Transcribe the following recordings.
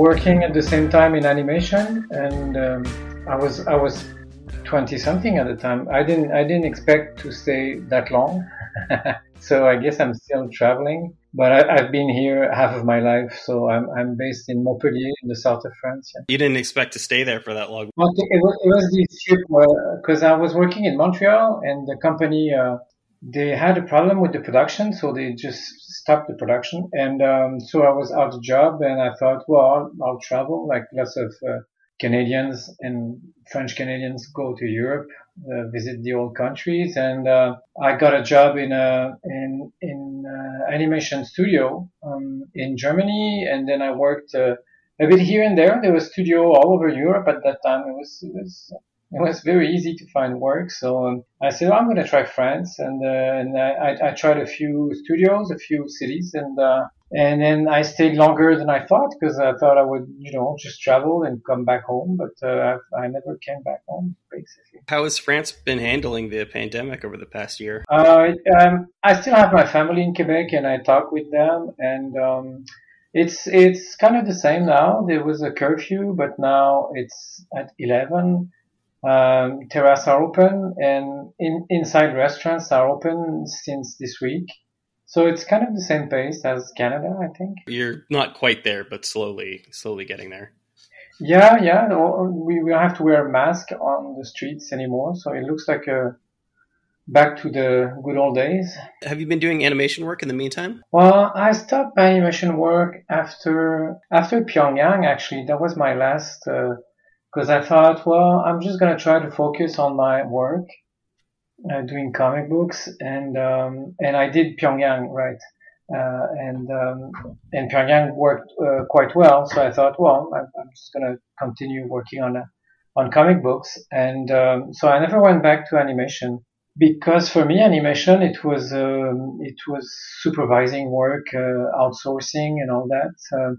working at the same time in animation, and um, I was I was 20 something at the time. I didn't I didn't expect to stay that long. so I guess I'm still traveling, but I, have been here half of my life. So I'm I'm based in Montpellier in the south of France. Yeah. You didn't expect to stay there for that long. It, was, it was this trip because I was working in Montreal and the company. Uh, they had a problem with the production, so they just stopped the production. And um, so I was out of job, and I thought, well, I'll, I'll travel. Like lots of uh, Canadians and French Canadians go to Europe, uh, visit the old countries, and uh, I got a job in a in in uh, animation studio um, in Germany, and then I worked uh, a bit here and there. There was studio all over Europe at that time. It was it was it was very easy to find work. So um, I said, I'm going to try France, and uh, and I, I, tried a few studios, a few cities, and uh, and then I stayed longer than I thought because I thought I would, you know, just travel and come back home, but uh, I never came back home basically. How has France been handling the pandemic over the past year? Uh, um, I still have my family in Quebec, and I talk with them, and um, it's it's kind of the same now. There was a curfew, but now it's at eleven um, terraces are open and in, inside restaurants are open since this week. So it's kind of the same pace as Canada, I think. You're not quite there, but slowly, slowly getting there. Yeah, yeah. We we don't have to wear a mask on the streets anymore, so it looks like a back to the good old days. Have you been doing animation work in the meantime? Well, I stopped animation work after after Pyongyang. Actually, that was my last uh, because I thought, well, I'm just gonna try to focus on my work, uh, doing comic books, and um, and I did Pyongyang right, uh, and um, and Pyongyang worked uh, quite well. So I thought, well, I'm, I'm just gonna continue working on on comic books, and um, so I never went back to animation because for me animation it was um, it was supervising work, uh, outsourcing, and all that. Um,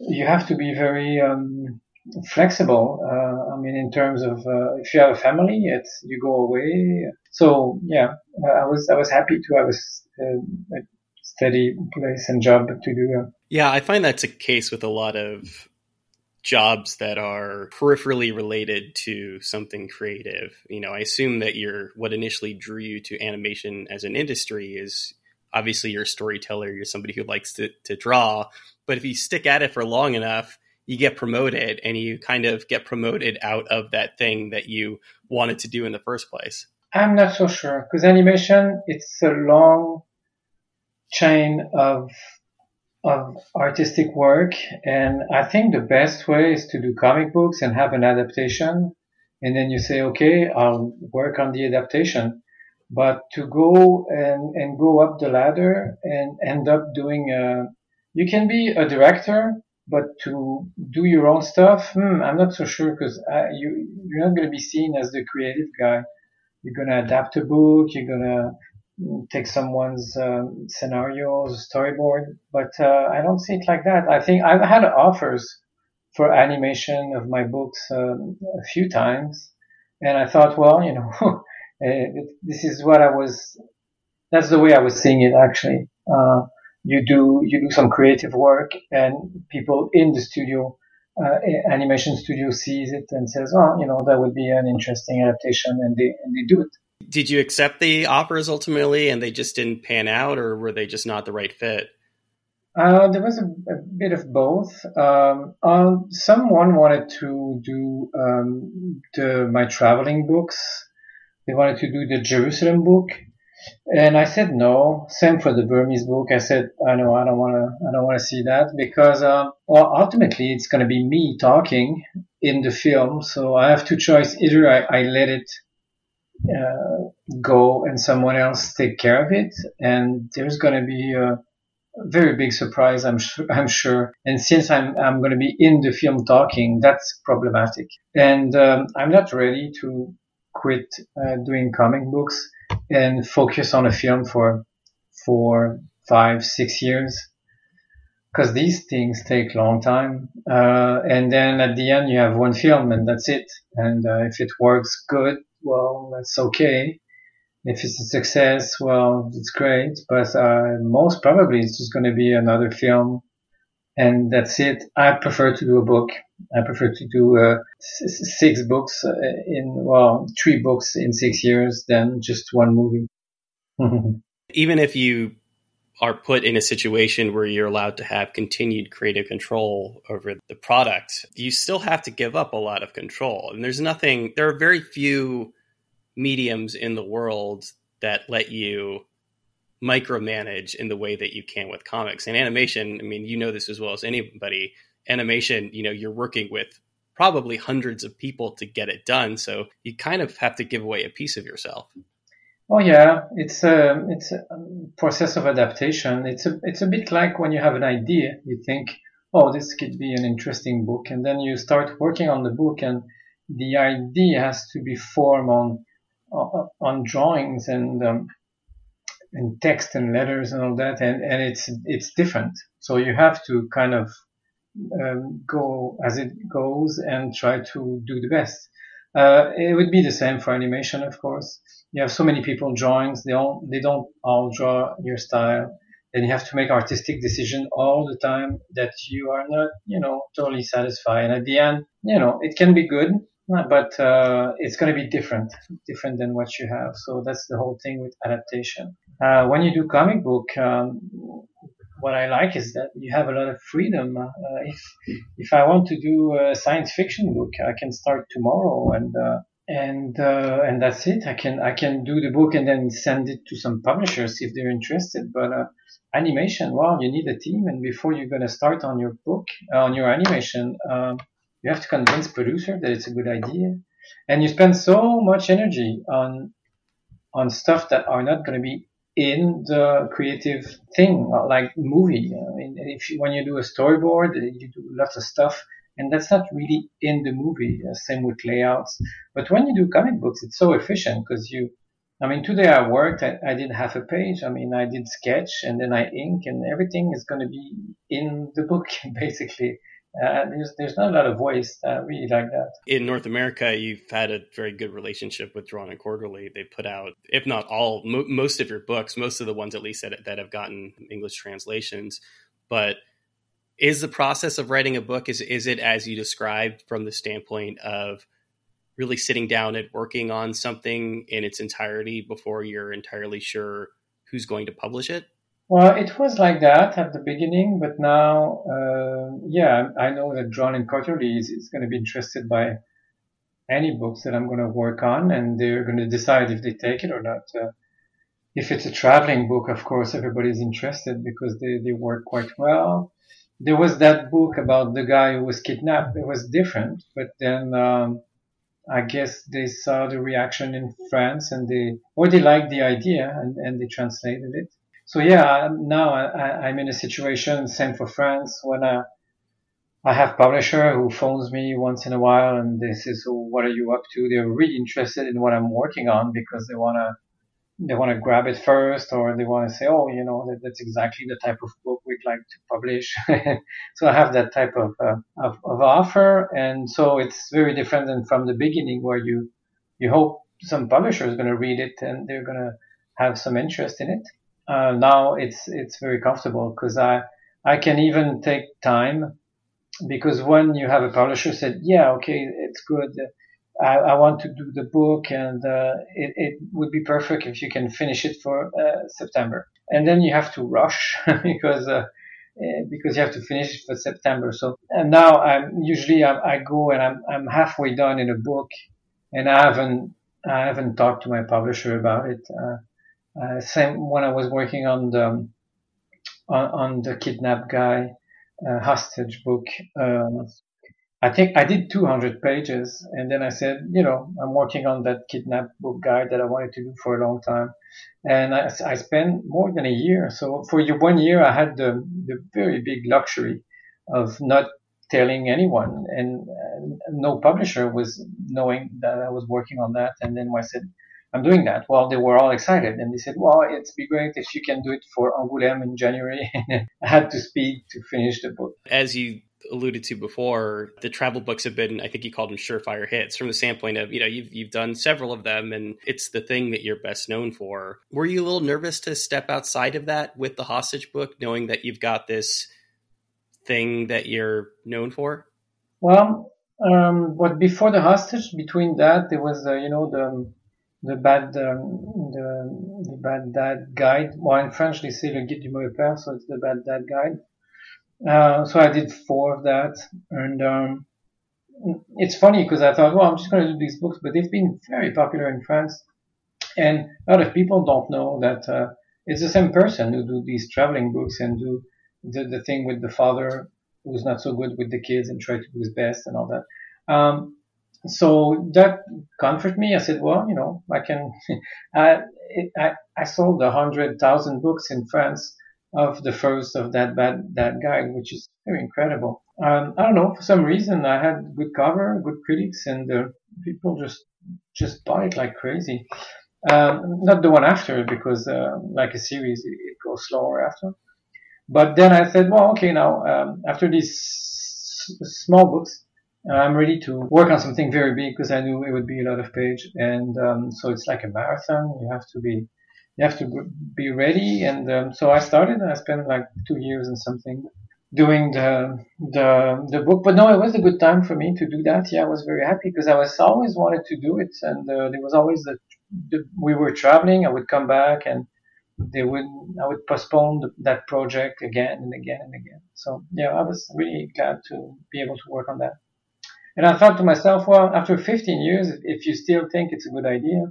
you have to be very um, flexible. Uh, I mean, in terms of uh, if you have a family, it's you go away. So yeah, uh, I was I was happy to have a, a steady place and job to do. Yeah, I find that's a case with a lot of jobs that are peripherally related to something creative. You know, I assume that you're what initially drew you to animation as an industry is obviously you're a storyteller, you're somebody who likes to, to draw. But if you stick at it for long enough, you get promoted and you kind of get promoted out of that thing that you wanted to do in the first place? I'm not so sure because animation it's a long chain of of artistic work and I think the best way is to do comic books and have an adaptation and then you say okay I'll work on the adaptation but to go and, and go up the ladder and end up doing a you can be a director but to do your own stuff, hmm, I'm not so sure because you, you're not going to be seen as the creative guy. You're going to adapt a book. You're going to take someone's um, scenarios, storyboard, but uh, I don't see it like that. I think I've had offers for animation of my books um, a few times, and I thought, well, you know, it, this is what I was. That's the way I was seeing it actually. Uh, you do you do some creative work and people in the studio uh, animation studio sees it and says oh you know that would be an interesting adaptation and they and they do it did you accept the offers ultimately and they just didn't pan out or were they just not the right fit uh, there was a, a, bit of both. Um, um, someone wanted to do um, the, my traveling books. They wanted to do the Jerusalem book, and I said no. Same for the Burmese book. I said, I know, I don't want to, I don't want to see that because, uh, well, ultimately it's going to be me talking in the film. So I have two choices. Either I, I let it uh, go and someone else take care of it, and there's going to be a very big surprise, I'm sure. I'm sure. And since I'm I'm going to be in the film talking, that's problematic. And um, I'm not ready to quit uh, doing comic books and focus on a film for four, five, six years. Cause these things take long time. Uh, and then at the end you have one film and that's it. And uh, if it works good, well, that's okay. If it's a success, well, it's great. But uh, most probably it's just going to be another film and that's it. I prefer to do a book. I prefer to do uh, six books uh, in well, three books in six years than just one movie. Even if you are put in a situation where you're allowed to have continued creative control over the product, you still have to give up a lot of control. And there's nothing, there are very few mediums in the world that let you micromanage in the way that you can with comics and animation. I mean, you know this as well as anybody. Animation, you know, you're working with probably hundreds of people to get it done. So you kind of have to give away a piece of yourself. Oh yeah, it's a it's a process of adaptation. It's a it's a bit like when you have an idea, you think, oh, this could be an interesting book, and then you start working on the book, and the idea has to be formed on on drawings and um, and text and letters and all that, and and it's it's different. So you have to kind of um, go as it goes and try to do the best. Uh, it would be the same for animation, of course you have so many people drawings they don't they don't all draw your style and you have to make artistic decision all the time that you are not you know totally satisfied and at the end you know it can be good but uh, it's going to be different different than what you have so that's the whole thing with adaptation uh, when you do comic book um, what I like is that you have a lot of freedom. Uh, if if I want to do a science fiction book, I can start tomorrow and uh, and uh, and that's it. I can I can do the book and then send it to some publishers if they're interested. But uh, animation, well, you need a team, and before you're gonna start on your book uh, on your animation, um, you have to convince producer that it's a good idea, and you spend so much energy on on stuff that are not gonna be in the creative thing, like movie. I mean, if you, when you do a storyboard, you do lots of stuff and that's not really in the movie. Uh, same with layouts. But when you do comic books, it's so efficient because you, I mean, today I worked, I, I, did half a page. I mean, I did sketch and then I ink and everything is going to be in the book, basically. Uh, there's there's not a lot of voice uh, really like that. In North America, you've had a very good relationship with Drawn and Quarterly. They put out, if not all, mo- most of your books, most of the ones at least that that have gotten English translations. But is the process of writing a book is is it as you described from the standpoint of really sitting down and working on something in its entirety before you're entirely sure who's going to publish it? Well, it was like that at the beginning, but now, uh, yeah, I know that Drawn and Quarterly is, is going to be interested by any books that I'm going to work on, and they're going to decide if they take it or not. Uh, if it's a traveling book, of course, everybody's interested because they, they work quite well there was that book about the guy who was kidnapped. It was different, but then um, I guess they saw the reaction in France and they or they liked the idea and, and they translated it. So yeah, now I, am in a situation same for France when I I have publisher who phones me once in a while and they say, so what are you up to? They're really interested in what I'm working on because they want to they want to grab it first or they want to say, oh, you know, that, that's exactly the type of book we'd like to publish. so I have that type of, uh, of, of, offer. And so it's very different than from the beginning where you, you hope some publisher is going to read it and they're going to have some interest in it. Uh, now it's, it's very comfortable because I, I can even take time because when you have a publisher said, yeah, okay, it's good I, I, want to do the book and uh, it, it, would be perfect if you can finish it for uh, September. And then you have to rush because uh, eh, because you have to finish it for September. So and now I'm usually I, I, go and I'm I'm halfway done in a book, and I haven't I haven't talked to my publisher about it. Uh, same when I was working on the on, on the kidnapped guy uh, hostage book. Um, I think I did 200 pages and then I said, you know, I'm working on that kidnap book guide that I wanted to do for a long time. And I, I spent more than a year. So for one year, I had the, the very big luxury of not telling anyone and no publisher was knowing that I was working on that. And then I said, I'm doing that. Well, they were all excited and they said, well, it'd be great if you can do it for Angoulême in January. I had to speed to finish the book. As you alluded to before, the travel books have been, I think you called them surefire hits from the standpoint of, you know, you've, you've done several of them and it's the thing that you're best known for. Were you a little nervous to step outside of that with the hostage book, knowing that you've got this thing that you're known for? Well, um, but before the hostage, between that, there was, uh, you know, the the bad um, the the bad dad guide. Well, in French they say le guide du mauvais père, so it's the bad dad guide. Uh, so I did four of that, and um, it's funny because I thought, well, I'm just going to do these books, but they've been very popular in France, and a lot of people don't know that uh, it's the same person who do these traveling books and do the, the thing with the father who's not so good with the kids and try to do his best and all that. Um, so that comforted me. I said, well, you know, I can, I, it, I, I sold a hundred thousand books in France of the first of that bad, that guide, which is very incredible. Um, I don't know, for some reason I had good cover, good critics and uh, people just, just bought it like crazy. Um, not the one after because, uh, like a series, it, it, goes slower after. But then I said, well, okay, now, um, after these s- small books, I'm ready to work on something very big because I knew it would be a lot of page. And, um, so it's like a marathon. You have to be, you have to be ready. And, um, so I started I spent like two years and something doing the, the, the book. But no, it was a good time for me to do that. Yeah, I was very happy because I was always wanted to do it. And, uh, there was always the, the, we were traveling. I would come back and, they would I would postpone the, that project again and again and again. So yeah, I was really glad to be able to work on that. And I thought to myself, well, after 15 years, if you still think it's a good idea,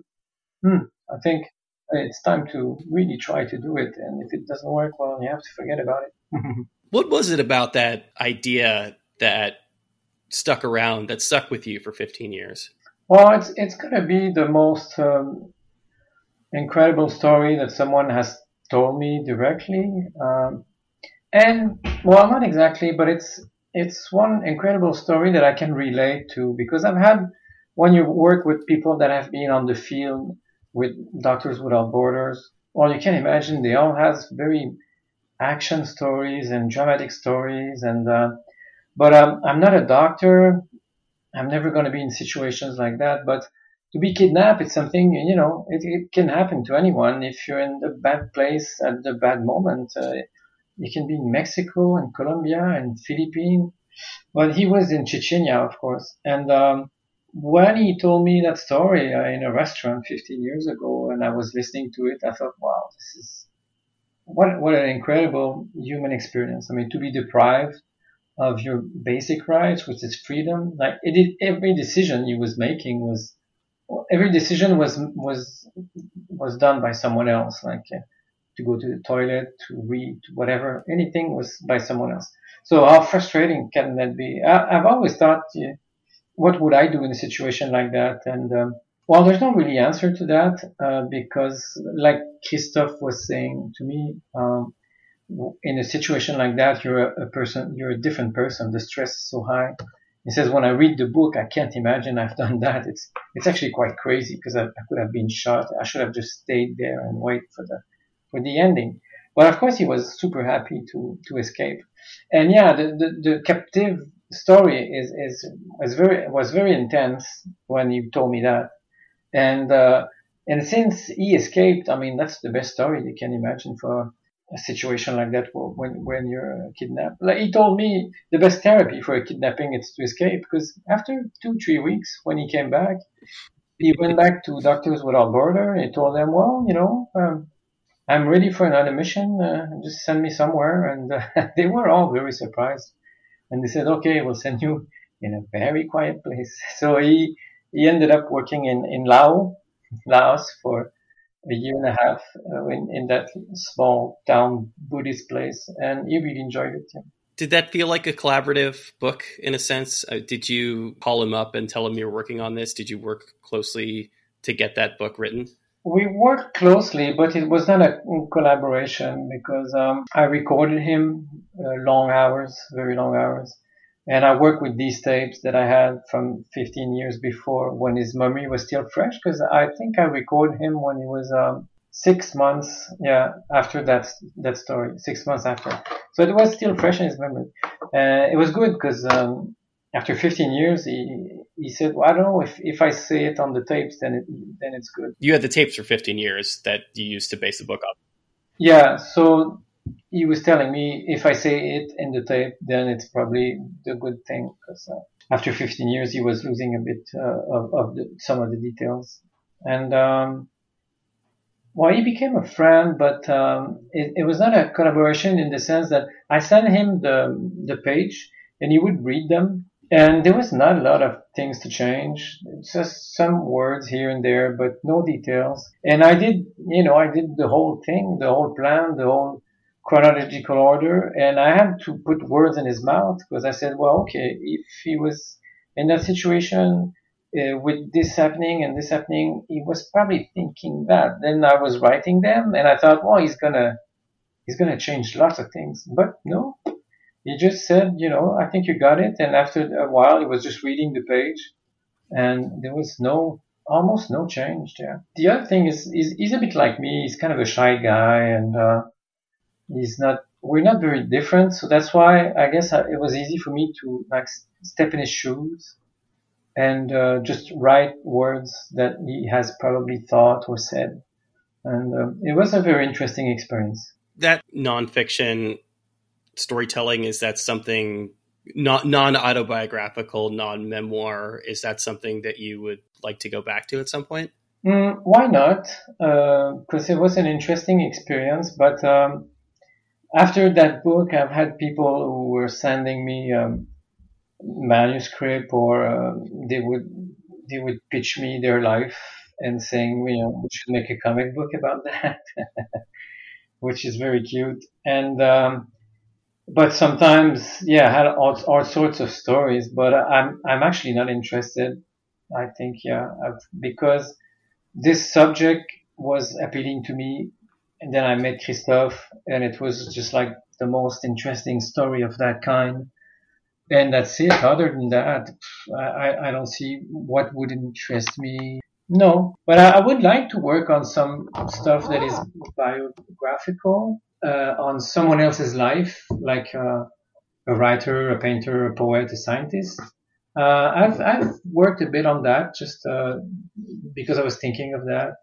hmm, I think it's time to really try to do it. And if it doesn't work, well, you have to forget about it. what was it about that idea that stuck around, that stuck with you for 15 years? Well, it's it's going to be the most um, incredible story that someone has told me directly. Um, and well, not exactly, but it's it's one incredible story that I can relate to because I've had when you work with people that have been on the field with Doctors Without Borders. Well, you can imagine they all have very action stories and dramatic stories, and uh, but um, I'm not a doctor. I'm never going to be in situations like that, but to be kidnapped, it's something, you know, it, it, can happen to anyone if you're in the bad place at the bad moment. Uh, it can be in Mexico and Colombia and Philippines. But he was in Chechnya, of course. And, um, when he told me that story uh, in a restaurant 15 years ago and I was listening to it, I thought, wow, this is what, what an incredible human experience. I mean, to be deprived of your basic rights, which is freedom, like it, every decision he was making was every decision was was was done by someone else, like uh, to go to the toilet, to read, whatever, anything was by someone else. So how frustrating can that be? I, have always thought, uh, what would I do in a situation like that? And um, well, there's no really answer to that uh, because, like Christophe was saying to me, um, in a situation like that, you're a, a person, you're a different person. The stress is so high he says, when I read the book, I can't imagine I've done that. It's, it's actually quite crazy because I, I, could have been shot. I should have just stayed there and wait for the, for the ending. But of course he was super happy to, to escape. And yeah, the, the, the captive story is, is, was very, was very intense when you told me that. And, uh, and since he escaped, I mean, that's the best story you can imagine for, a situation like that when when you're kidnapped. Like he told me, the best therapy for a kidnapping is to escape because after two three weeks when he came back, he went back to Doctors Without Border. And told them, well, you know, um, I'm ready for another mission. Uh, just send me somewhere, and uh, they were all very surprised. And they said, okay, we'll send you in a very quiet place. So he he ended up working in in Laos, Laos for a year and a half uh, in, in that small town Buddhist place, and he really enjoyed it. Yeah. Did that feel like a collaborative book in a sense? Uh, did you call him up and tell him you're working on this? Did you work closely to get that book written? We worked closely, but it was not a collaboration because um, I recorded him uh, long hours, very long hours. And I worked with these tapes that I had from 15 years before when his memory was still fresh because I think I recorded him when he was um, six months, yeah, after that that story, six months after. So it was still fresh in his memory. Uh, it was good because um, after 15 years, he he said, well, I don't know if, if I say it on the tapes, then it, then it's good. You had the tapes for 15 years that you used to base the book on. Yeah. So he was telling me if I say it in the tape, then it's probably the good thing because uh, after 15 years, he was losing a bit uh, of, of the, some of the details. And um, well, he became a friend, but um, it, it was not a collaboration in the sense that I sent him the the page and he would read them and there was not a lot of things to change, just some words here and there, but no details. And I did, you know, I did the whole thing, the whole plan, the whole chronological order, and I had to put words in his mouth because I said, well, okay, if he was in that situation uh, with this happening and this happening, he was probably thinking that. Then I was writing them, and I thought, well, he's gonna, he's gonna change lots of things, but no, he just said, you know, I think you got it. And after a while, he was just reading the page and there was no, almost no change there. The other thing is, he's, he's a bit like me. He's kind of a shy guy and, uh, he's not, we're not very different. So that's why I guess it was easy for me to like step in his shoes and, uh, just write words that he has probably thought or said. And uh, it was a very interesting experience. That nonfiction storytelling? Is that something not non autobiographical, non memoir? Is that something that you would like to go back to at some point? Mm, why not? Because uh, it was an interesting experience. But um, after that book, I've had people who were sending me um, manuscript, or uh, they would they would pitch me their life and saying, you know, we should make a comic book about that, which is very cute. And um, but sometimes, yeah, I had all, all sorts of stories, but I'm, I'm actually not interested. I think, yeah, I've, because this subject was appealing to me. And then I met Christophe and it was just like the most interesting story of that kind. And that's it. Other than that, I, I don't see what would interest me. No, but I, I would like to work on some stuff that is biographical uh, on someone else's life, like uh, a writer, a painter, a poet, a scientist. Uh, I've I've worked a bit on that just uh, because I was thinking of that.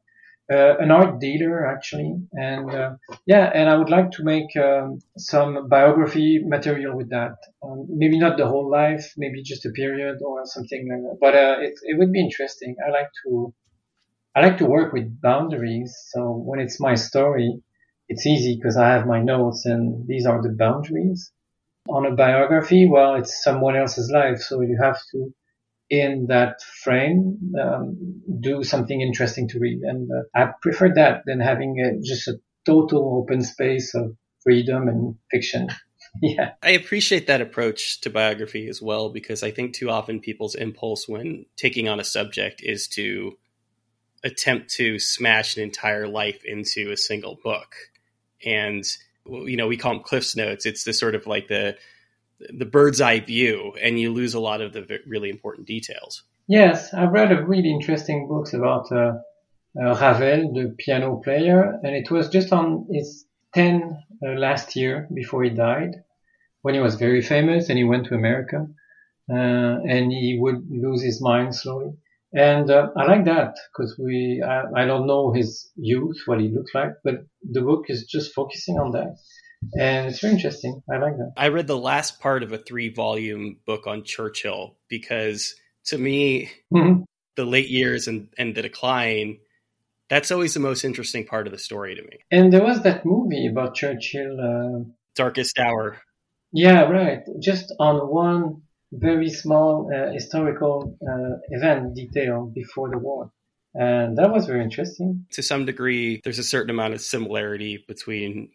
Uh, an art dealer actually, and uh, yeah, and I would like to make um, some biography material with that. Um, maybe not the whole life, maybe just a period or something like that. But it it would be interesting. I like to I like to work with boundaries. So when it's my story, it's easy because I have my notes and these are the boundaries. On a biography, well, it's someone else's life, so you have to, in that frame, um, do something interesting to read. And uh, I prefer that than having a, just a total open space of freedom and fiction. yeah. I appreciate that approach to biography as well because I think too often people's impulse when taking on a subject is to attempt to smash an entire life into a single book and you know we call them cliffs notes. It's the sort of like the the bird's eye view and you lose a lot of the really important details. Yes i've read a really interesting books about uh, uh, ravel the piano player and it was just on his 10 uh, last year before he died when he was very famous and he went to america uh, and he would lose his mind slowly and uh, I like that because we, I, I, don't know his youth, what he looked like, but the book is just focusing on that. And it's very interesting. I like that. I read the last part of a three volume book on Churchill because to me, mm-hmm. the late years and, and the decline, that's always the most interesting part of the story to me. And there was that movie about Churchill. Uh, Darkest Hour. Yeah, right. Just on one very small uh, historical uh, event detail before the war. And that was very interesting. To some degree, there's a certain amount of similarity between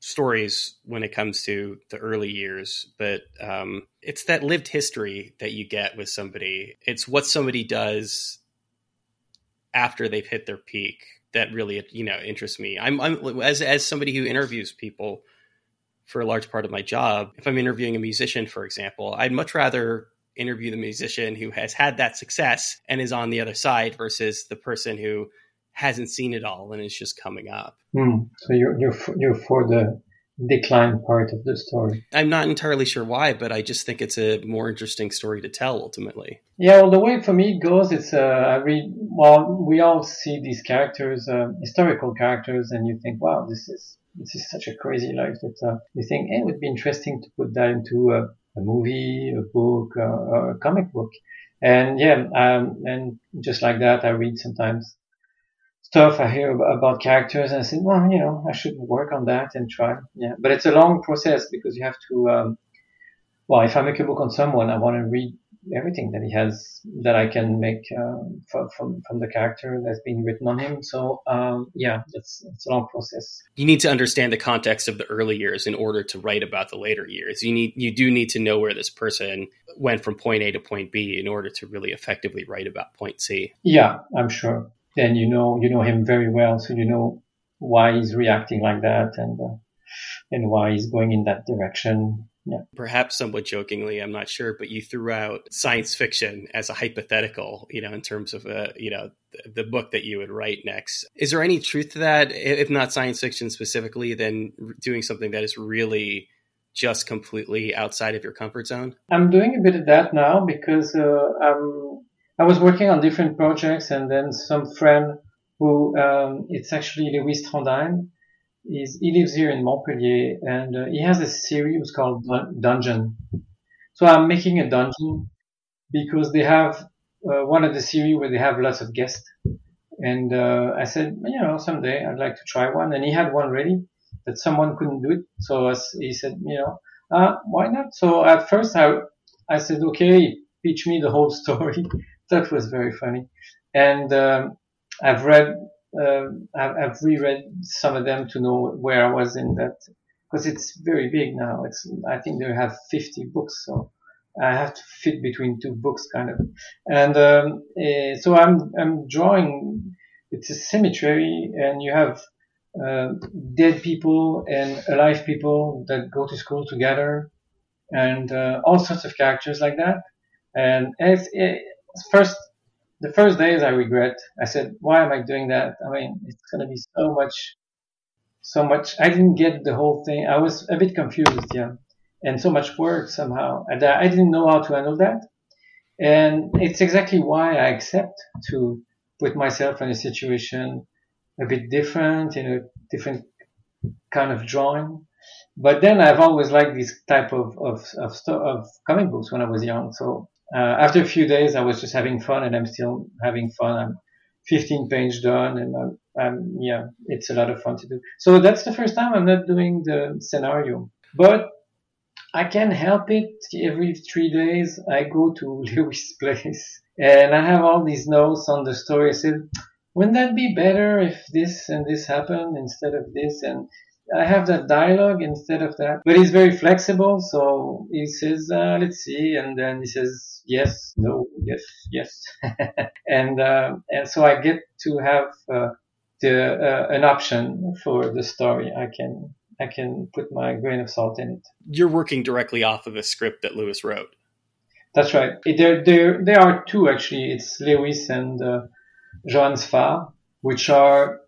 stories when it comes to the early years, but um, it's that lived history that you get with somebody. It's what somebody does after they've hit their peak that really, you know, interests me. I'm, I'm as as somebody who interviews people for a large part of my job. If I'm interviewing a musician, for example, I'd much rather interview the musician who has had that success and is on the other side versus the person who hasn't seen it all and is just coming up. Mm. So you're you're for, you're for the decline part of the story. I'm not entirely sure why, but I just think it's a more interesting story to tell ultimately. Yeah, well, the way for me it goes, it's uh, I read. Well, we all see these characters, uh, historical characters, and you think, wow, this is this is such a crazy life that uh, you think hey, it would be interesting to put that into a, a movie, a book, uh, a comic book. And yeah, um, and just like that, I read sometimes stuff I hear about characters and I say, well, you know, I should work on that and try. Yeah, but it's a long process because you have to, um, well, if I make a book on someone, I want to read everything that he has that I can make uh, from, from from the character that's being written on him. So um, yeah, it's it's a long process. You need to understand the context of the early years in order to write about the later years. You need you do need to know where this person went from point A to point B in order to really effectively write about point C. Yeah, I'm sure. Then you know you know him very well, so you know why he's reacting like that and uh, and why he's going in that direction yeah. Perhaps somewhat jokingly, I'm not sure, but you threw out science fiction as a hypothetical, you know, in terms of, uh, you know, the, the book that you would write next. Is there any truth to that? If not science fiction specifically, then doing something that is really just completely outside of your comfort zone? I'm doing a bit of that now because uh, I was working on different projects and then some friend who, um, it's actually Lewis Trondheim, he lives here in Montpellier and uh, he has a series called Dun- Dungeon. So I'm making a dungeon because they have uh, one of the series where they have lots of guests. And uh, I said, you know, someday I'd like to try one. And he had one ready that someone couldn't do it. So he said, you know, uh, why not? So at first I, I said, okay, pitch me the whole story. that was very funny. And um, I've read uh, I've, I've, reread some of them to know where I was in that because it's very big now. It's I think they have 50 books, so I have to fit between two books kind of. And um, uh, so I'm I'm drawing. It's a cemetery, and you have uh, dead people and alive people that go to school together, and uh, all sorts of characters like that. And it's, it's first the first days I regret. I said, why am I doing that? I mean, it's going to be so much, so much. I didn't get the whole thing. I was a bit confused, yeah. And so much work somehow. And I didn't know how to handle that. And it's exactly why I accept to put myself in a situation a bit different, in a different kind of drawing. But then I've always liked this type of, of, of, of comic books when I was young. So uh, after a few days, I was just having fun, and I'm still having fun. I'm 15 page done, and I'm, I'm, yeah, it's a lot of fun to do. So that's the first time I'm not doing the scenario, but I can't help it. Every three days, I go to Lewis' place, and I have all these notes on the story. I said, wouldn't that be better if this and this happened instead of this? And I have that dialogue instead of that. But he's very flexible, so he says, uh, let's see, and then he says, yes, no, yes, yes. and, uh, and so I get to have, uh, the, uh, an option for the story. I can, I can put my grain of salt in it. You're working directly off of a script that Lewis wrote. That's right. There, there, there are two actually. It's Lewis and, uh, Joann Sfar, which are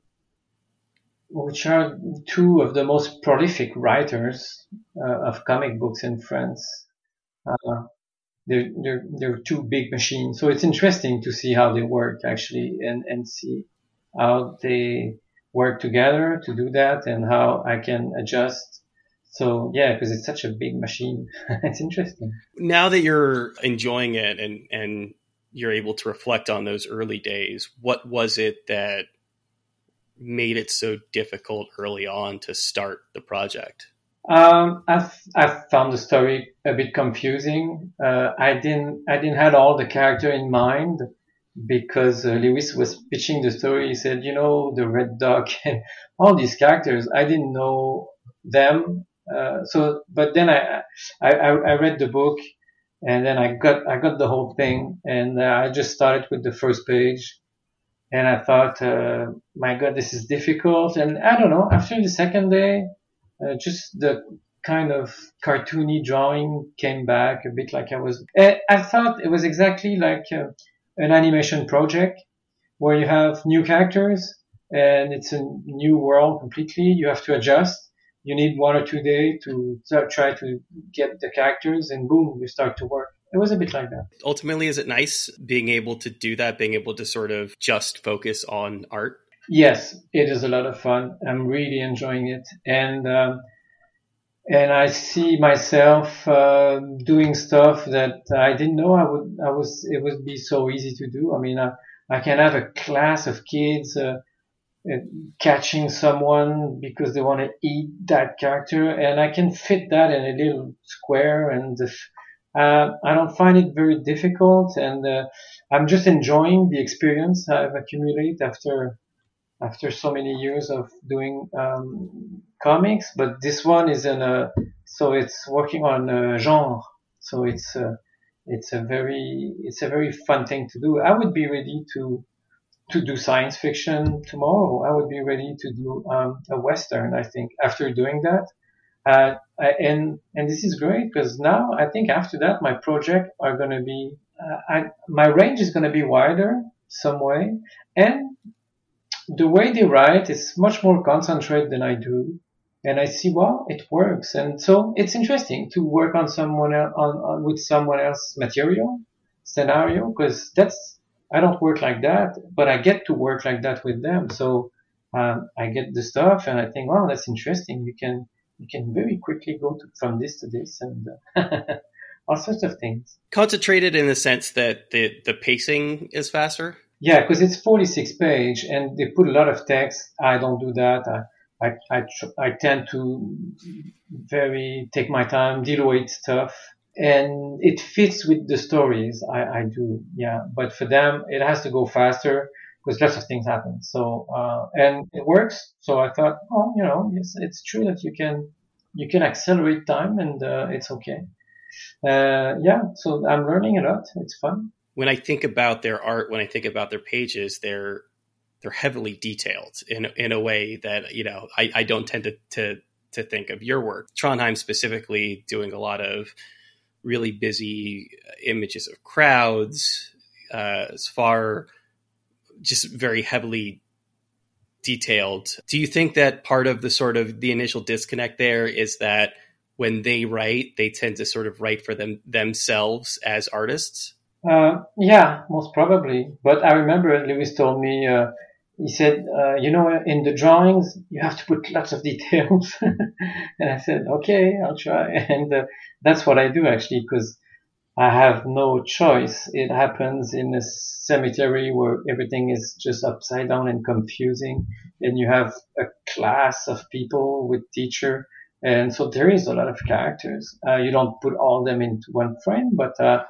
which are two of the most prolific writers uh, of comic books in France. Uh, they're, they're, they're two big machines. So it's interesting to see how they work actually and, and see how they work together to do that and how I can adjust. So yeah, because it's such a big machine. it's interesting. Now that you're enjoying it and, and you're able to reflect on those early days, what was it that made it so difficult early on to start the project? Um, I I found the story a bit confusing. Uh, I didn't I didn't have all the character in mind because uh, Lewis was pitching the story. He said, you know, the Red Dog, and all these characters. I didn't know them. Uh, so, but then I, I I read the book and then I got I got the whole thing and uh, I just started with the first page and I thought, uh, my God, this is difficult. And I don't know, after the second day, uh, just the kind of cartoony drawing came back a bit like I was, I thought it was exactly like uh, an animation project where you have new characters and it's a new world completely. You have to adjust. You need one or two days to try to get the characters and boom, you start to work it was a bit like that. Ultimately, is it nice being able to do that, being able to sort of just focus on art? Yes, it is a lot of fun. I'm really enjoying it, and um, and I see myself uh, doing stuff that I didn't know I would. I was. It would be so easy to do. I mean, I, I can have a class of kids uh, uh catching someone because they want to eat that character, and I can fit that in a little square, and uh, I don't find it very difficult, and uh, I'm just enjoying the experience I've accumulated after after so many years of doing um, comics, but this one is in a so it's working on a genre, so it's a, it's a very it's a very fun thing to do. I would be ready to to do science fiction tomorrow. I would be ready to do um, a western. I think after doing that, uh, and and this is great because now I think after that my project are going to be uh, I, my range is going to be wider some way, and the way they write is much more concentrated than I do. And I see, well, it works. And so it's interesting to work on someone else, on, on with someone else material scenario because that's, I don't work like that, but I get to work like that with them. So, um, I get the stuff and I think, wow, that's interesting. You can, you can very quickly go to, from this to this and all sorts of things. Concentrated in the sense that the, the pacing is faster? Yeah, because it's 46 page and they put a lot of text. I don't do that. I, I, I, I tend to very take my time, deal with stuff and it fits with the stories I, I do. Yeah. But for them, it has to go faster because lots of things happen. So, uh, and it works. So I thought, oh, you know, yes, it's true that you can, you can accelerate time and, uh, it's okay. Uh, yeah. So I'm learning a lot. It's fun when I think about their art, when I think about their pages, they're they're heavily detailed in in a way that you know I, I don't tend to, to to think of your work. Trondheim specifically doing a lot of really busy images of crowds, uh, as far just very heavily detailed. Do you think that part of the sort of the initial disconnect there is that when they write, they tend to sort of write for them themselves as artists? Uh, yeah, most probably. But I remember Lewis told me, uh, he said, uh, you know, in the drawings, you have to put lots of details. and I said, okay, I'll try. And uh, that's what I do actually, because I have no choice. It happens in a cemetery where everything is just upside down and confusing. And you have a class of people with teacher and so there is a lot of characters. Uh, you don't put all them into one frame, but uh,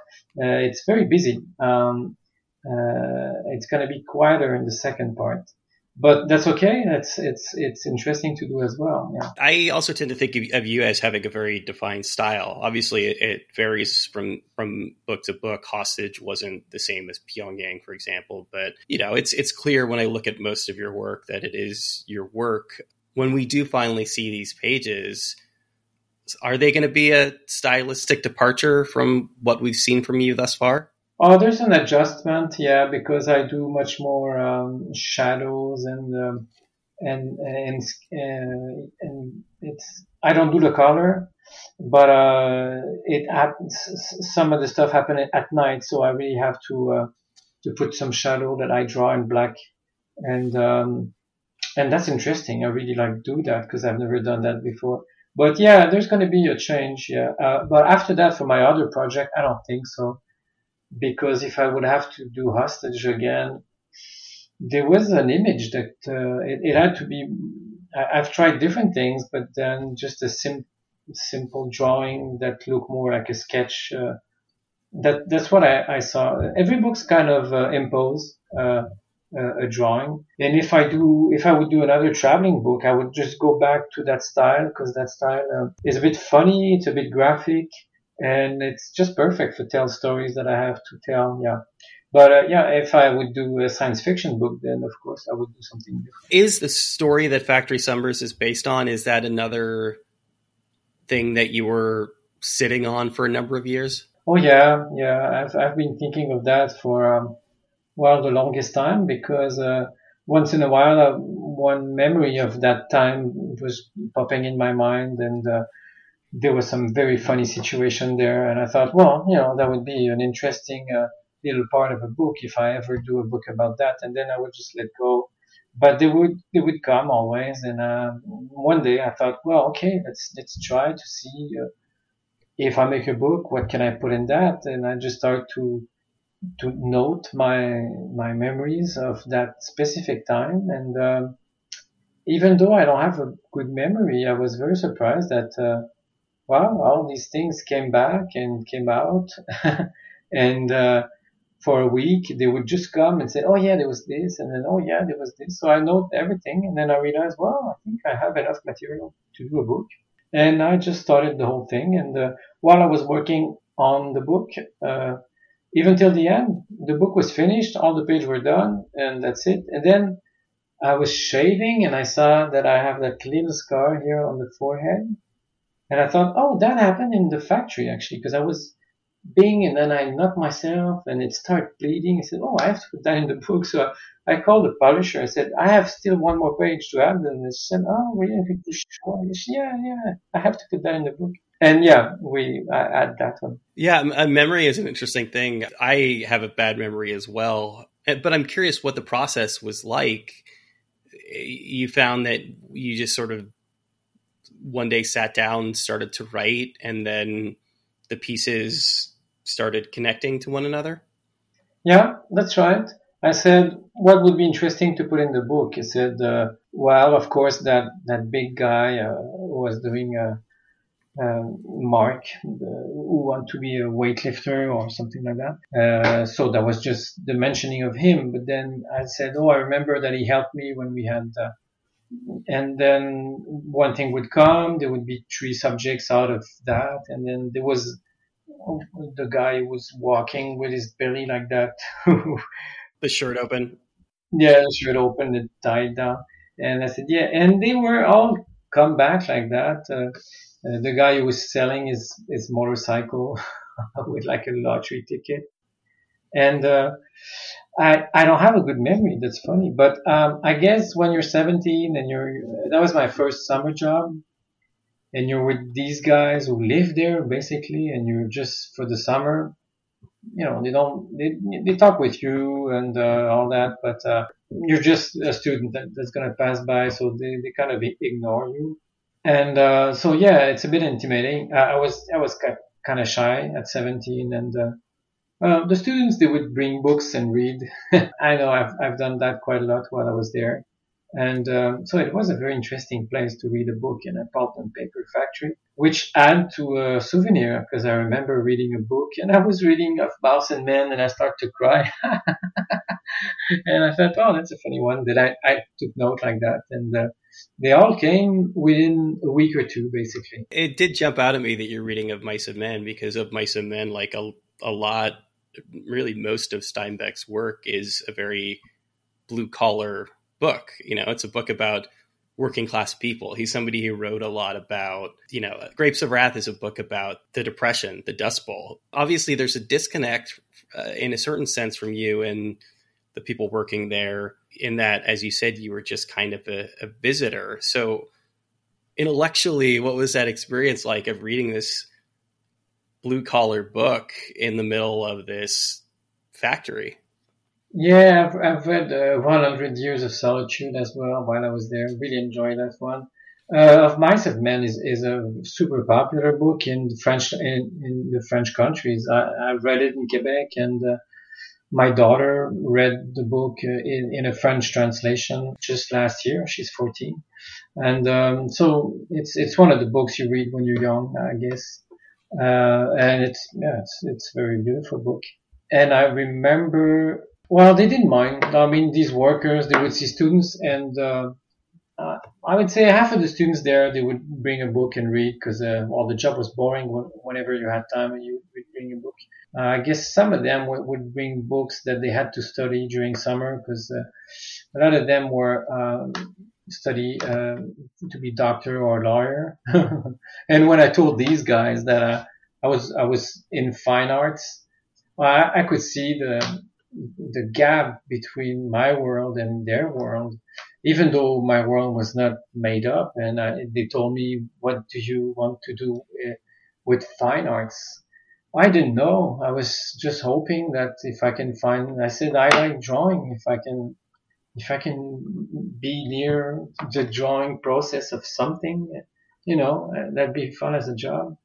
uh, it's very busy. Um, uh, it's going to be quieter in the second part, but that's okay. It's it's it's interesting to do as well. Yeah. I also tend to think of, of you as having a very defined style. Obviously, it, it, varies from from book to book. Hostage wasn't the same as Pyongyang, for example, but you know, it's it's clear when I look at most of your work that it is your work when we do finally see these pages, are they going to be a stylistic departure from what we've seen from you thus far? Oh, there's an adjustment, yeah, because I do much more um, shadows and um, and and uh, and it's I don't do the color, but uh, it happens. Some of the stuff happen at night, so I really have to uh, to put some shadow that I draw in black, and um, and that's interesting. I really like do that because I've never done that before. But yeah, there's going to be a change. Yeah. Uh, but after that, for my other project, I don't think so. Because if I would have to do hostage again, there was an image that, uh, it, it, had to be, I, have tried different things, but then just a sim, simple drawing that looked more like a sketch, uh, that, that's what I, I saw. Every book's kind of, uh, imposed, uh, uh, a drawing. And if I do, if I would do another traveling book, I would just go back to that style because that style uh, is a bit funny, it's a bit graphic, and it's just perfect for tell stories that I have to tell. Yeah. But uh, yeah, if I would do a science fiction book, then of course I would do something different. Is the story that Factory Summers is based on? Is that another thing that you were sitting on for a number of years? Oh yeah, yeah. I've I've been thinking of that for um, well the longest time because uh, once in a while uh, one memory of that time was popping in my mind and uh, there was some very funny situation there and I thought well you know that would be an interesting uh, little part of a book if I ever do a book about that and then I would just let go but they would they would come always. And uh, one day I thought, well, okay, let's let's try to see uh, if I make a book, what can I put in that? And I just started to to note my my memories of that specific time. And um, even though I don't have a good memory, I was very surprised that uh, wow, all these things came back and came out, and uh, for a week they would just come and say, oh yeah, there was this, and then oh yeah, there was this. So I note everything, and then I realized, well, I think I have enough material to do a book. And I just started the whole thing. And uh, while I was working on the book, uh, even till the end, the book was finished, all the pages were done, and that's it. And then I was shaving and I saw that I have that little scar here on the forehead. And I thought, oh, that happened in the factory actually, because I was being and then I knocked myself and it started bleeding. I said, oh, I have to put that in the book. So I called the publisher. I said, I have still one more page to add. And they said, oh, really? Sure. Yeah, yeah, I have to put that in the book. And yeah, we add that one. Yeah, a uh, memory is an interesting thing. I have a bad memory as well, uh, but I'm curious what the process was like. You found that you just sort of one day sat down, started to write, and then the pieces started connecting to one another. Yeah, that's right. I said, what would be interesting to put in the book? He said, uh, well, of course, that, that big guy uh, was doing a, uh, Mark, who want to be a weightlifter or something like that. Uh, so that was just the mentioning of him. But then I said, oh, I remember that he helped me when we had, uh, and then one thing would come. There would be three subjects out of that, and then there was the guy who was walking with his belly like that. the shirt open. Yeah, the shirt open, it died down. And I said, yeah, and they were all come back like that. Uh, uh, the guy who was selling his, his motorcycle with like a lottery ticket. And, uh, I, I don't have a good memory. That's funny. But, um, I guess when you're 17 and you're, that was my first summer job and you're with these guys who live there basically and you're just for the summer, you know, they don't, they, they talk with you and, uh, all that, but, uh, you're just a student that, that's going to pass by. So they, they kind of ignore you. And uh, so yeah, it's a bit intimidating. Uh, I was I was kind of shy at 17, and uh, the students they would bring books and read. I know I've I've done that quite a lot while I was there, and um, so it was a very interesting place to read a book in a pulp and paper factory, which add to a souvenir because I remember reading a book and I was reading of Mouse and Men and I started to cry. and I thought, oh, that's a funny one that I, I took note like that. And uh, they all came within a week or two, basically. It did jump out at me that you're reading of Mice and Men because of Mice and Men, like a, a lot, really most of Steinbeck's work is a very blue collar book. You know, it's a book about working class people. He's somebody who wrote a lot about, you know, Grapes of Wrath is a book about the Depression, the Dust Bowl. Obviously, there's a disconnect uh, in a certain sense from you and the people working there in that, as you said, you were just kind of a, a visitor. So, intellectually, what was that experience like of reading this blue collar book in the middle of this factory? Yeah, I've, I've read uh, 100 Years of Solitude as well while I was there. Really enjoyed that one. Uh, of Mice and Men is, is a super popular book in French in, in the French countries. I, I read it in Quebec and uh, my daughter read the book uh, in, in a French translation just last year. She's 14. And, um, so it's, it's one of the books you read when you're young, I guess. Uh, and it's, yeah, it's, it's a very beautiful book. And I remember, well, they didn't mind. I mean, these workers, they would see students and, uh, uh, I would say half of the students there, they would bring a book and read because, uh, well, the job was boring whenever you had time and you would bring a book. Uh, I guess some of them would, would, bring books that they had to study during summer because uh, a lot of them were um, study uh, to be doctor or lawyer. and when I told these guys that uh, I was I was in fine arts, I, I, could see the the gap between my world and their world. Even though my world was not made up, and I, they told me, "What do you want to do uh, with fine arts?" I didn't know. I was just hoping that if I can find, I said I like drawing. If I can if I can be near the drawing process of something, you know, that'd be fun as a job.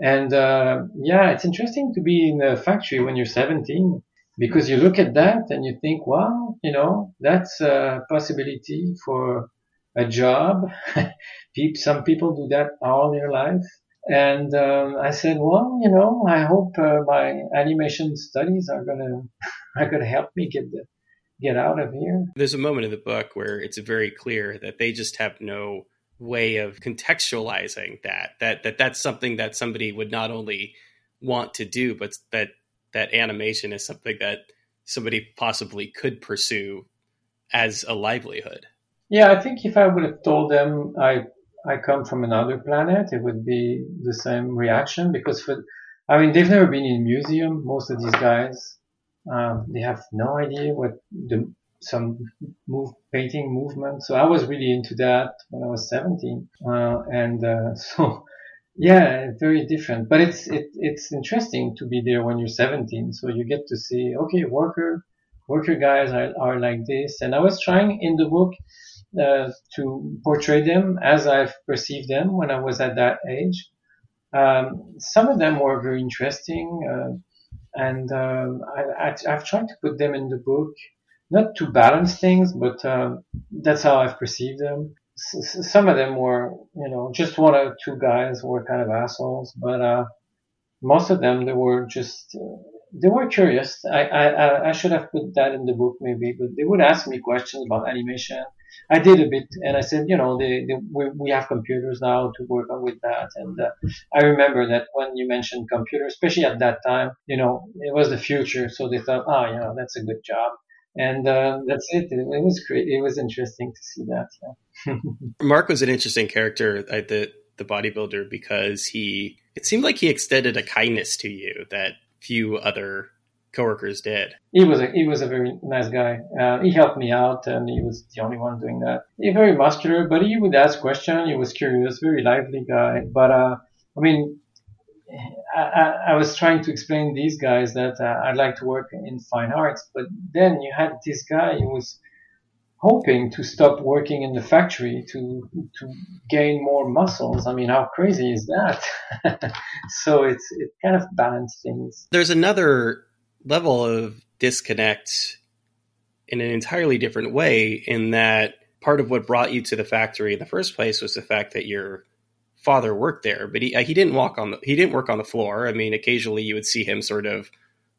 And uh, yeah, it's interesting to be in a factory when you're 17 because you look at that and you think, wow, you know, that's a possibility for a job. Some people do that all their life. And um, I said, well, you know, I hope uh, my animation studies are gonna are gonna help me get the, get out of here. There's a moment in the book where it's very clear that they just have no way of contextualizing that that that that's something that somebody would not only want to do, but that that animation is something that somebody possibly could pursue as a livelihood. Yeah, I think if I would have told them I I come from another planet, it would be the same reaction because for, I mean, they've never been in a museum. Most of these guys, um, they have no idea what the, some move, painting movement. So I was really into that when I was 17. Uh, and, uh, so yeah, very different, but it's, it, it's interesting to be there when you're 17. So you get to see, okay, worker, worker guys are, are like this. And I was trying in the book uh, to portray them as I've perceived them when I was at that age. Um, some of them were very interesting, uh, and um, I, have tried to put them in the book, not to balance things, but um, that's how I've perceived them. S- some of them were, you know, just one or two guys were kind of assholes, but uh, most of them they were just uh, they were curious. I, I I should have put that in the book maybe, but they would ask me questions about animation I did a bit, and I said, you know, they, they, we, we have computers now to work on with that. And uh, I remember that when you mentioned computers, especially at that time, you know, it was the future, so they thought, oh, you know, that's a good job. And uh, that's it. it. It was great. It was interesting to see that. Yeah. Mark was an interesting character, uh, the the bodybuilder, because he it seemed like he extended a kindness to you that few other coworkers did. He was a, he was a very nice guy. Uh, he helped me out, and he was the only one doing that. He very muscular, but he would ask questions. He was curious, very lively guy. But uh, I mean, I, I, I, was trying to explain these guys that uh, I'd like to work in fine arts, but then you had this guy who was hoping to stop working in the factory to to gain more muscles. I mean, how crazy is that? so it's it kind of balanced things. There's another level of disconnect in an entirely different way in that part of what brought you to the factory in the first place was the fact that your father worked there but he, uh, he didn't walk on the he didn't work on the floor. I mean occasionally you would see him sort of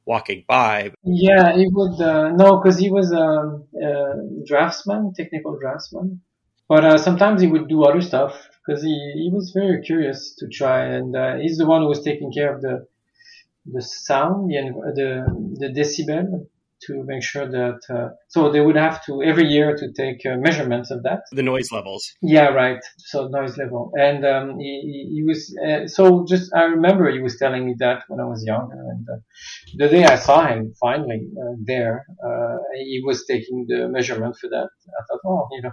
walking by. Yeah he would uh, no because he was a, a, draftsman technical draftsman. But uh, sometimes he would do other stuff because he, he was very curious to try and uh, he's the one who was taking care of the the sound, the, the, the decibel to make sure that, uh, so they would have to every year to take uh, measurements of that. The noise levels. Yeah, right. So noise level. And, um, he, he was, uh, so just, I remember he was telling me that when I was younger. And uh, the day I saw him finally uh, there, uh, he was taking the measurement for that. I thought, oh, you know,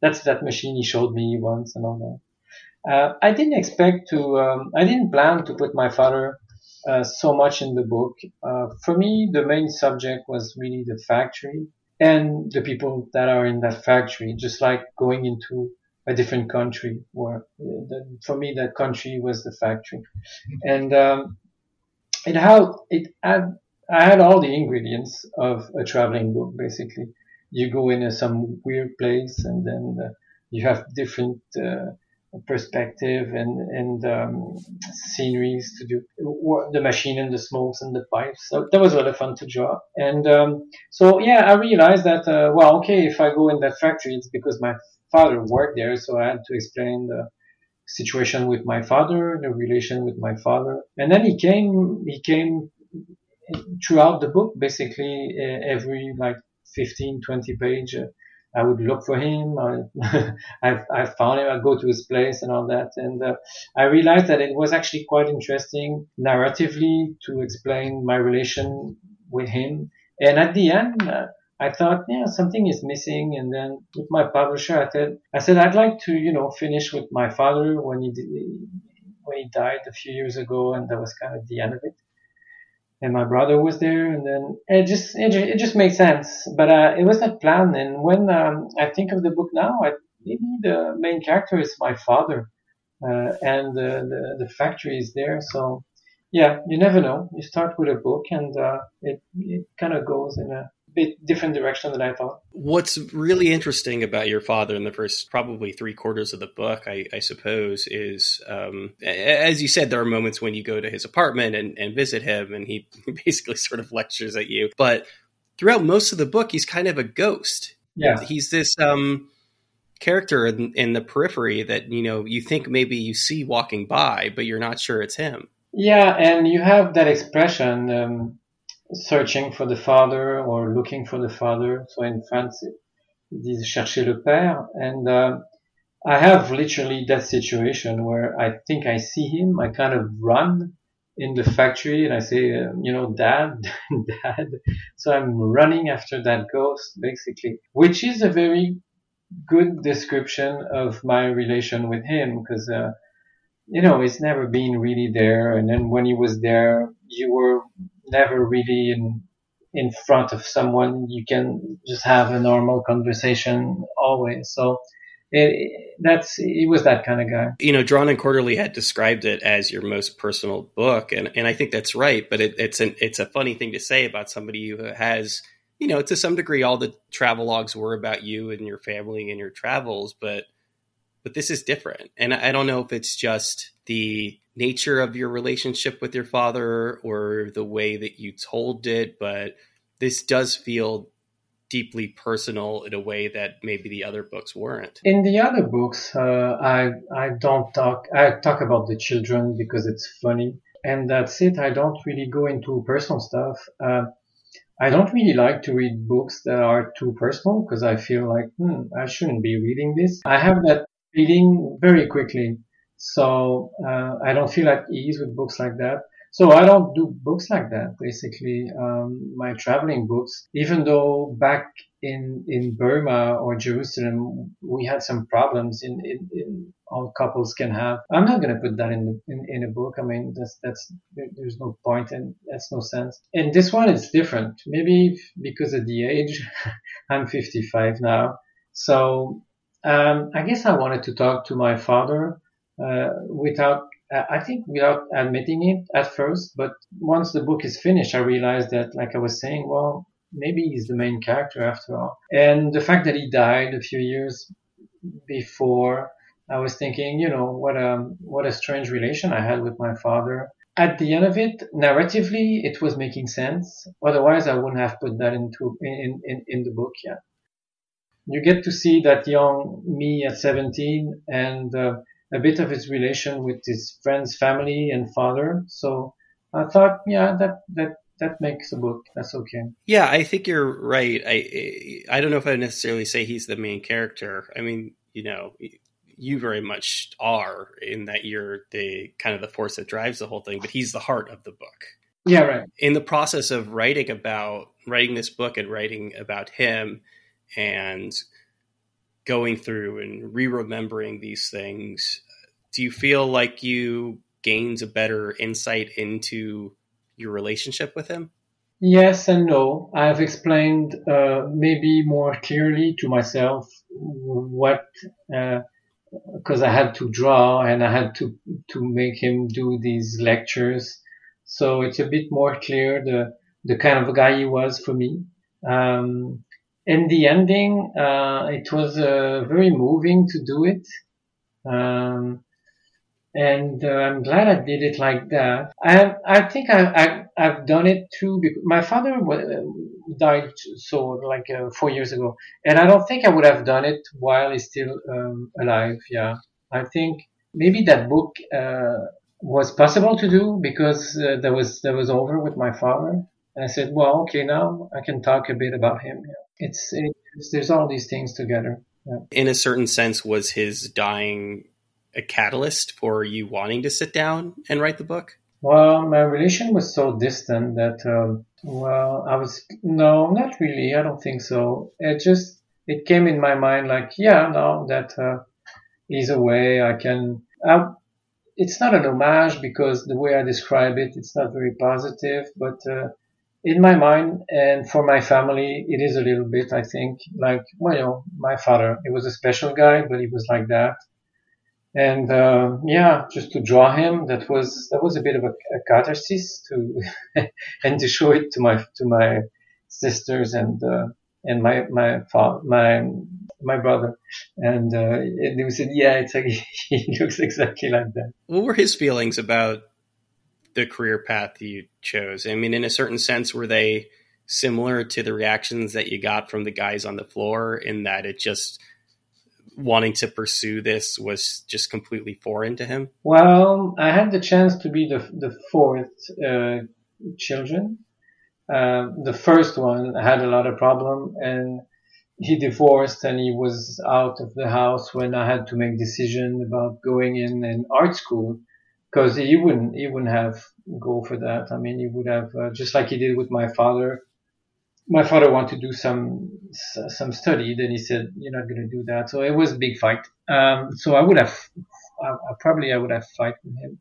that's that machine he showed me once and all that. Uh, I didn't expect to, um, I didn't plan to put my father uh, so much in the book. Uh, for me, the main subject was really the factory and the people that are in that factory, just like going into a different country where uh, the, for me that country was the factory and um, it had it had I had all the ingredients of a traveling book basically you go in some weird place and then uh, you have different uh, perspective and and um, sceneries to do the machine and the smokes and the pipes. So that was a lot of fun to draw. And um, so yeah, I realized that uh, well, okay, if I go in that factory, it's because my father worked there, so I had to explain the situation with my father, the relation with my father, and then he came. He came throughout the book, basically every like 15, 20 page. Uh, I would look for him. I, I, I found him. I go to his place and all that. And uh, I realized that it was actually quite interesting narratively to explain my relation with him. And at the end, uh, I thought, yeah, something is missing. And then with my publisher, I said, I said, I'd like to, you know, finish with my father when he did, when he died a few years ago. And that was kind of the end of it. And my brother was there, and then it just it, it just made sense. But uh, it was not planned. And when um, I think of the book now, I, maybe the main character is my father, uh, and the, the, the factory is there. So yeah, you never know. You start with a book, and uh, it it kind of goes in a bit different direction than I thought. What's really interesting about your father in the first probably three quarters of the book, I, I suppose, is um, as you said, there are moments when you go to his apartment and, and visit him, and he basically sort of lectures at you. But throughout most of the book, he's kind of a ghost. Yeah, he's this um, character in, in the periphery that you know you think maybe you see walking by, but you're not sure it's him. Yeah, and you have that expression. Um, searching for the father or looking for the father. So in France, it is chercher le père. And uh, I have literally that situation where I think I see him. I kind of run in the factory and I say, uh, you know, dad, dad. So I'm running after that ghost basically, which is a very good description of my relation with him because, uh, you know, it's never been really there. And then when he was there, you were never really in in front of someone. You can just have a normal conversation always. So it, that's he was that kind of guy. You know, Drawn and Quarterly had described it as your most personal book, and and I think that's right. But it, it's an it's a funny thing to say about somebody who has. You know, to some degree, all the travel logs were about you and your family and your travels, but but this is different. And I don't know if it's just the nature of your relationship with your father or the way that you told it, but this does feel deeply personal in a way that maybe the other books weren't. In the other books, uh, I I don't talk. I talk about the children because it's funny, and that's it. I don't really go into personal stuff. Uh, I don't really like to read books that are too personal because I feel like hmm, I shouldn't be reading this. I have that feeling very quickly. So uh, I don't feel at ease with books like that. So I don't do books like that. Basically, um, my traveling books. Even though back in in Burma or Jerusalem we had some problems in, in, in all couples can have. I'm not going to put that in, the, in in a book. I mean, that's that's there's no point and that's no sense. And this one is different. Maybe because of the age, I'm 55 now. So um, I guess I wanted to talk to my father without, I think without admitting it at first, but once the book is finished, I realized that, like I was saying, well, maybe he's the main character after all. And the fact that he died a few years before, I was thinking, you know, what a, what a strange relation I had with my father. At the end of it, narratively, it was making sense. Otherwise, I wouldn't have put that into, in, in, in the book yet. You get to see that young me at 17 and uh, a bit of his relation with his friend's family and father. So I thought, yeah, that that that makes a book. That's okay. Yeah, I think you're right. I I don't know if I necessarily say he's the main character. I mean, you know, you very much are in that you're the kind of the force that drives the whole thing, but he's the heart of the book. Yeah, right. In the process of writing about writing this book and writing about him and going through and re-remembering these things do you feel like you gained a better insight into your relationship with him? Yes and no. I've explained uh, maybe more clearly to myself what because uh, i had to draw and i had to to make him do these lectures. So it's a bit more clear the the kind of guy he was for me. Um, in the ending, uh, it was uh, very moving to do it. Um, and uh, I'm glad I did it like that. I I think I, I have done it too. Because my father died so like uh, four years ago, and I don't think I would have done it while he's still um, alive. Yeah, I think maybe that book uh, was possible to do because uh, there was there was over with my father. And I said, well, okay, now I can talk a bit about him. Yeah it's, it's there's all these things together. Yeah. In a certain sense, was his dying a catalyst for you wanting to sit down and write the book? Well, my relation was so distant that, um, well, I was, no, not really. I don't think so. It just, it came in my mind like, yeah, no, that, uh, he's away. I can, I, it's not an homage because the way I describe it, it's not very positive, but, uh, in my mind and for my family, it is a little bit, I think, like, well, you know, my father, he was a special guy, but he was like that. And, uh, yeah, just to draw him, that was, that was a bit of a, a catharsis to, and to show it to my, to my sisters and, uh, and my, my, my, my brother. And, uh, and they said, yeah, it's like, he looks exactly like that. What were his feelings about the career path you chose? I mean, in a certain sense, were they similar to the reactions that you got from the guys on the floor in that it just wanting to pursue this was just completely foreign to him? Well, I had the chance to be the, the fourth uh, children. Uh, the first one had a lot of problem and he divorced and he was out of the house when I had to make decision about going in an art school because he wouldn't he wouldn't have go for that. I mean, he would have uh, just like he did with my father. My father wanted to do some some study, then he said, "You're not going to do that." So it was a big fight. Um, so I would have, I, I probably I would have fight with him.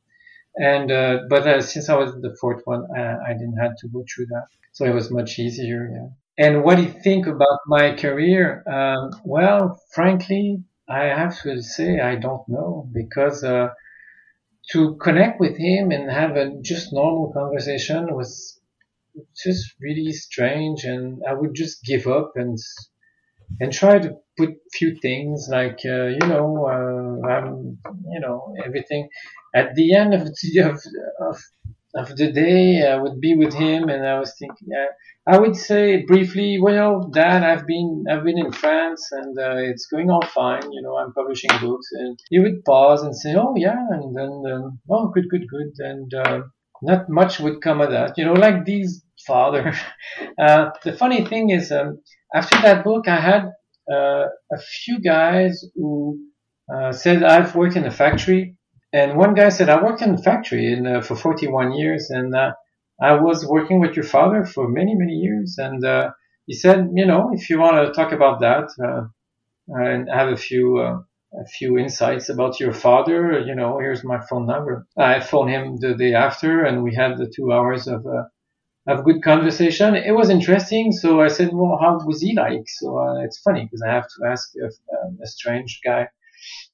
And uh, but uh, since I was the fourth one, uh, I didn't have to go through that, so it was much easier. Yeah. And what do you think about my career? Um, well, frankly, I have to say I don't know because uh, to connect with him and have a just normal conversation was just really strange and I would just give up and and try to put few things like uh, you know uh, I'm you know everything. At the end of the, of, of of the day I would be with him and I was thinking yeah I would say briefly, well, Dad, I've been I've been in France and uh, it's going all fine. You know, I'm publishing books, and he would pause and say, "Oh yeah," and then, um, "Oh, good, good, good," and uh, not much would come of that. You know, like these father. uh, the funny thing is, um, after that book, I had uh, a few guys who uh, said I've worked in a factory, and one guy said I worked in a factory in, uh, for 41 years, and uh, I was working with your father for many, many years. And, uh, he said, you know, if you want to talk about that, uh, and have a few, uh, a few insights about your father, you know, here's my phone number. I phoned him the day after and we had the two hours of, uh, of good conversation. It was interesting. So I said, well, how was he like? So uh, it's funny because I have to ask a, a strange guy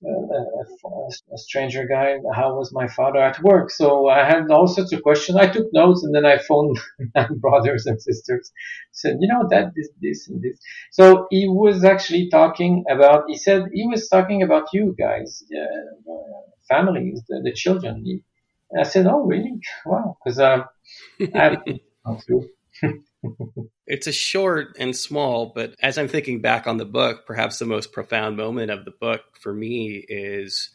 a, a, stranger guy, how was my father at work? So I had all sorts of questions. I took notes and then I phoned my brothers and sisters. Said, you know, that, this, this, and this. So he was actually talking about, he said, he was talking about you guys, uh, families, the, the children. He, I said, oh, really? Wow. Because uh, I've it's a short and small, but as I'm thinking back on the book, perhaps the most profound moment of the book for me is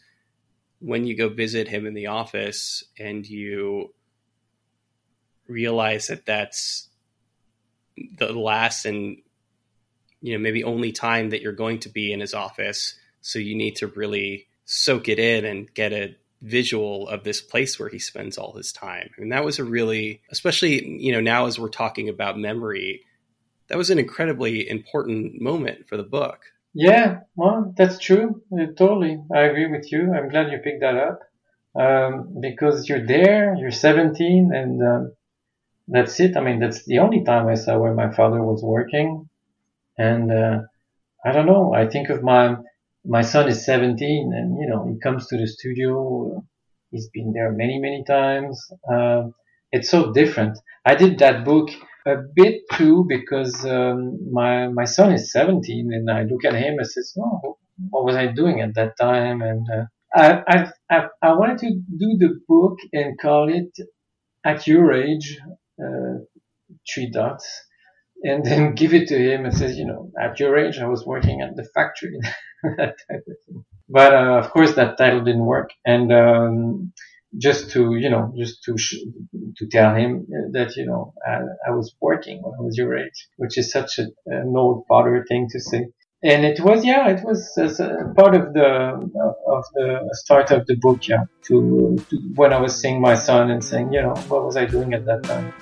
when you go visit him in the office and you realize that that's the last and you know maybe only time that you're going to be in his office. So you need to really soak it in and get a visual of this place where he spends all his time. And that was a really, especially, you know, now as we're talking about memory, that was an incredibly important moment for the book. Yeah, well, that's true. Uh, totally. I agree with you. I'm glad you picked that up. Um, because you're there, you're 17 and, um, that's it. I mean, that's the only time I saw where my father was working. And, uh, I don't know. I think of my, my son is 17 and, you know, he comes to the studio. He's been there many, many times. Um, it's so different. I did that book a bit too because um, my my son is 17 and I look at him and says, "Oh, what was I doing at that time?" And uh, I, I I wanted to do the book and call it "At Your Age," uh, three dots, and then give it to him and says, "You know, at your age, I was working at the factory." that type of thing. But uh, of course, that title didn't work, and um, just to you know, just to sh- to tell him that you know I, I, was working when I was your age, which is such a, an old father thing to say. And it was, yeah, it was part of the of the start of the book, yeah. To, to when I was seeing my son and saying, you know, what was I doing at that time?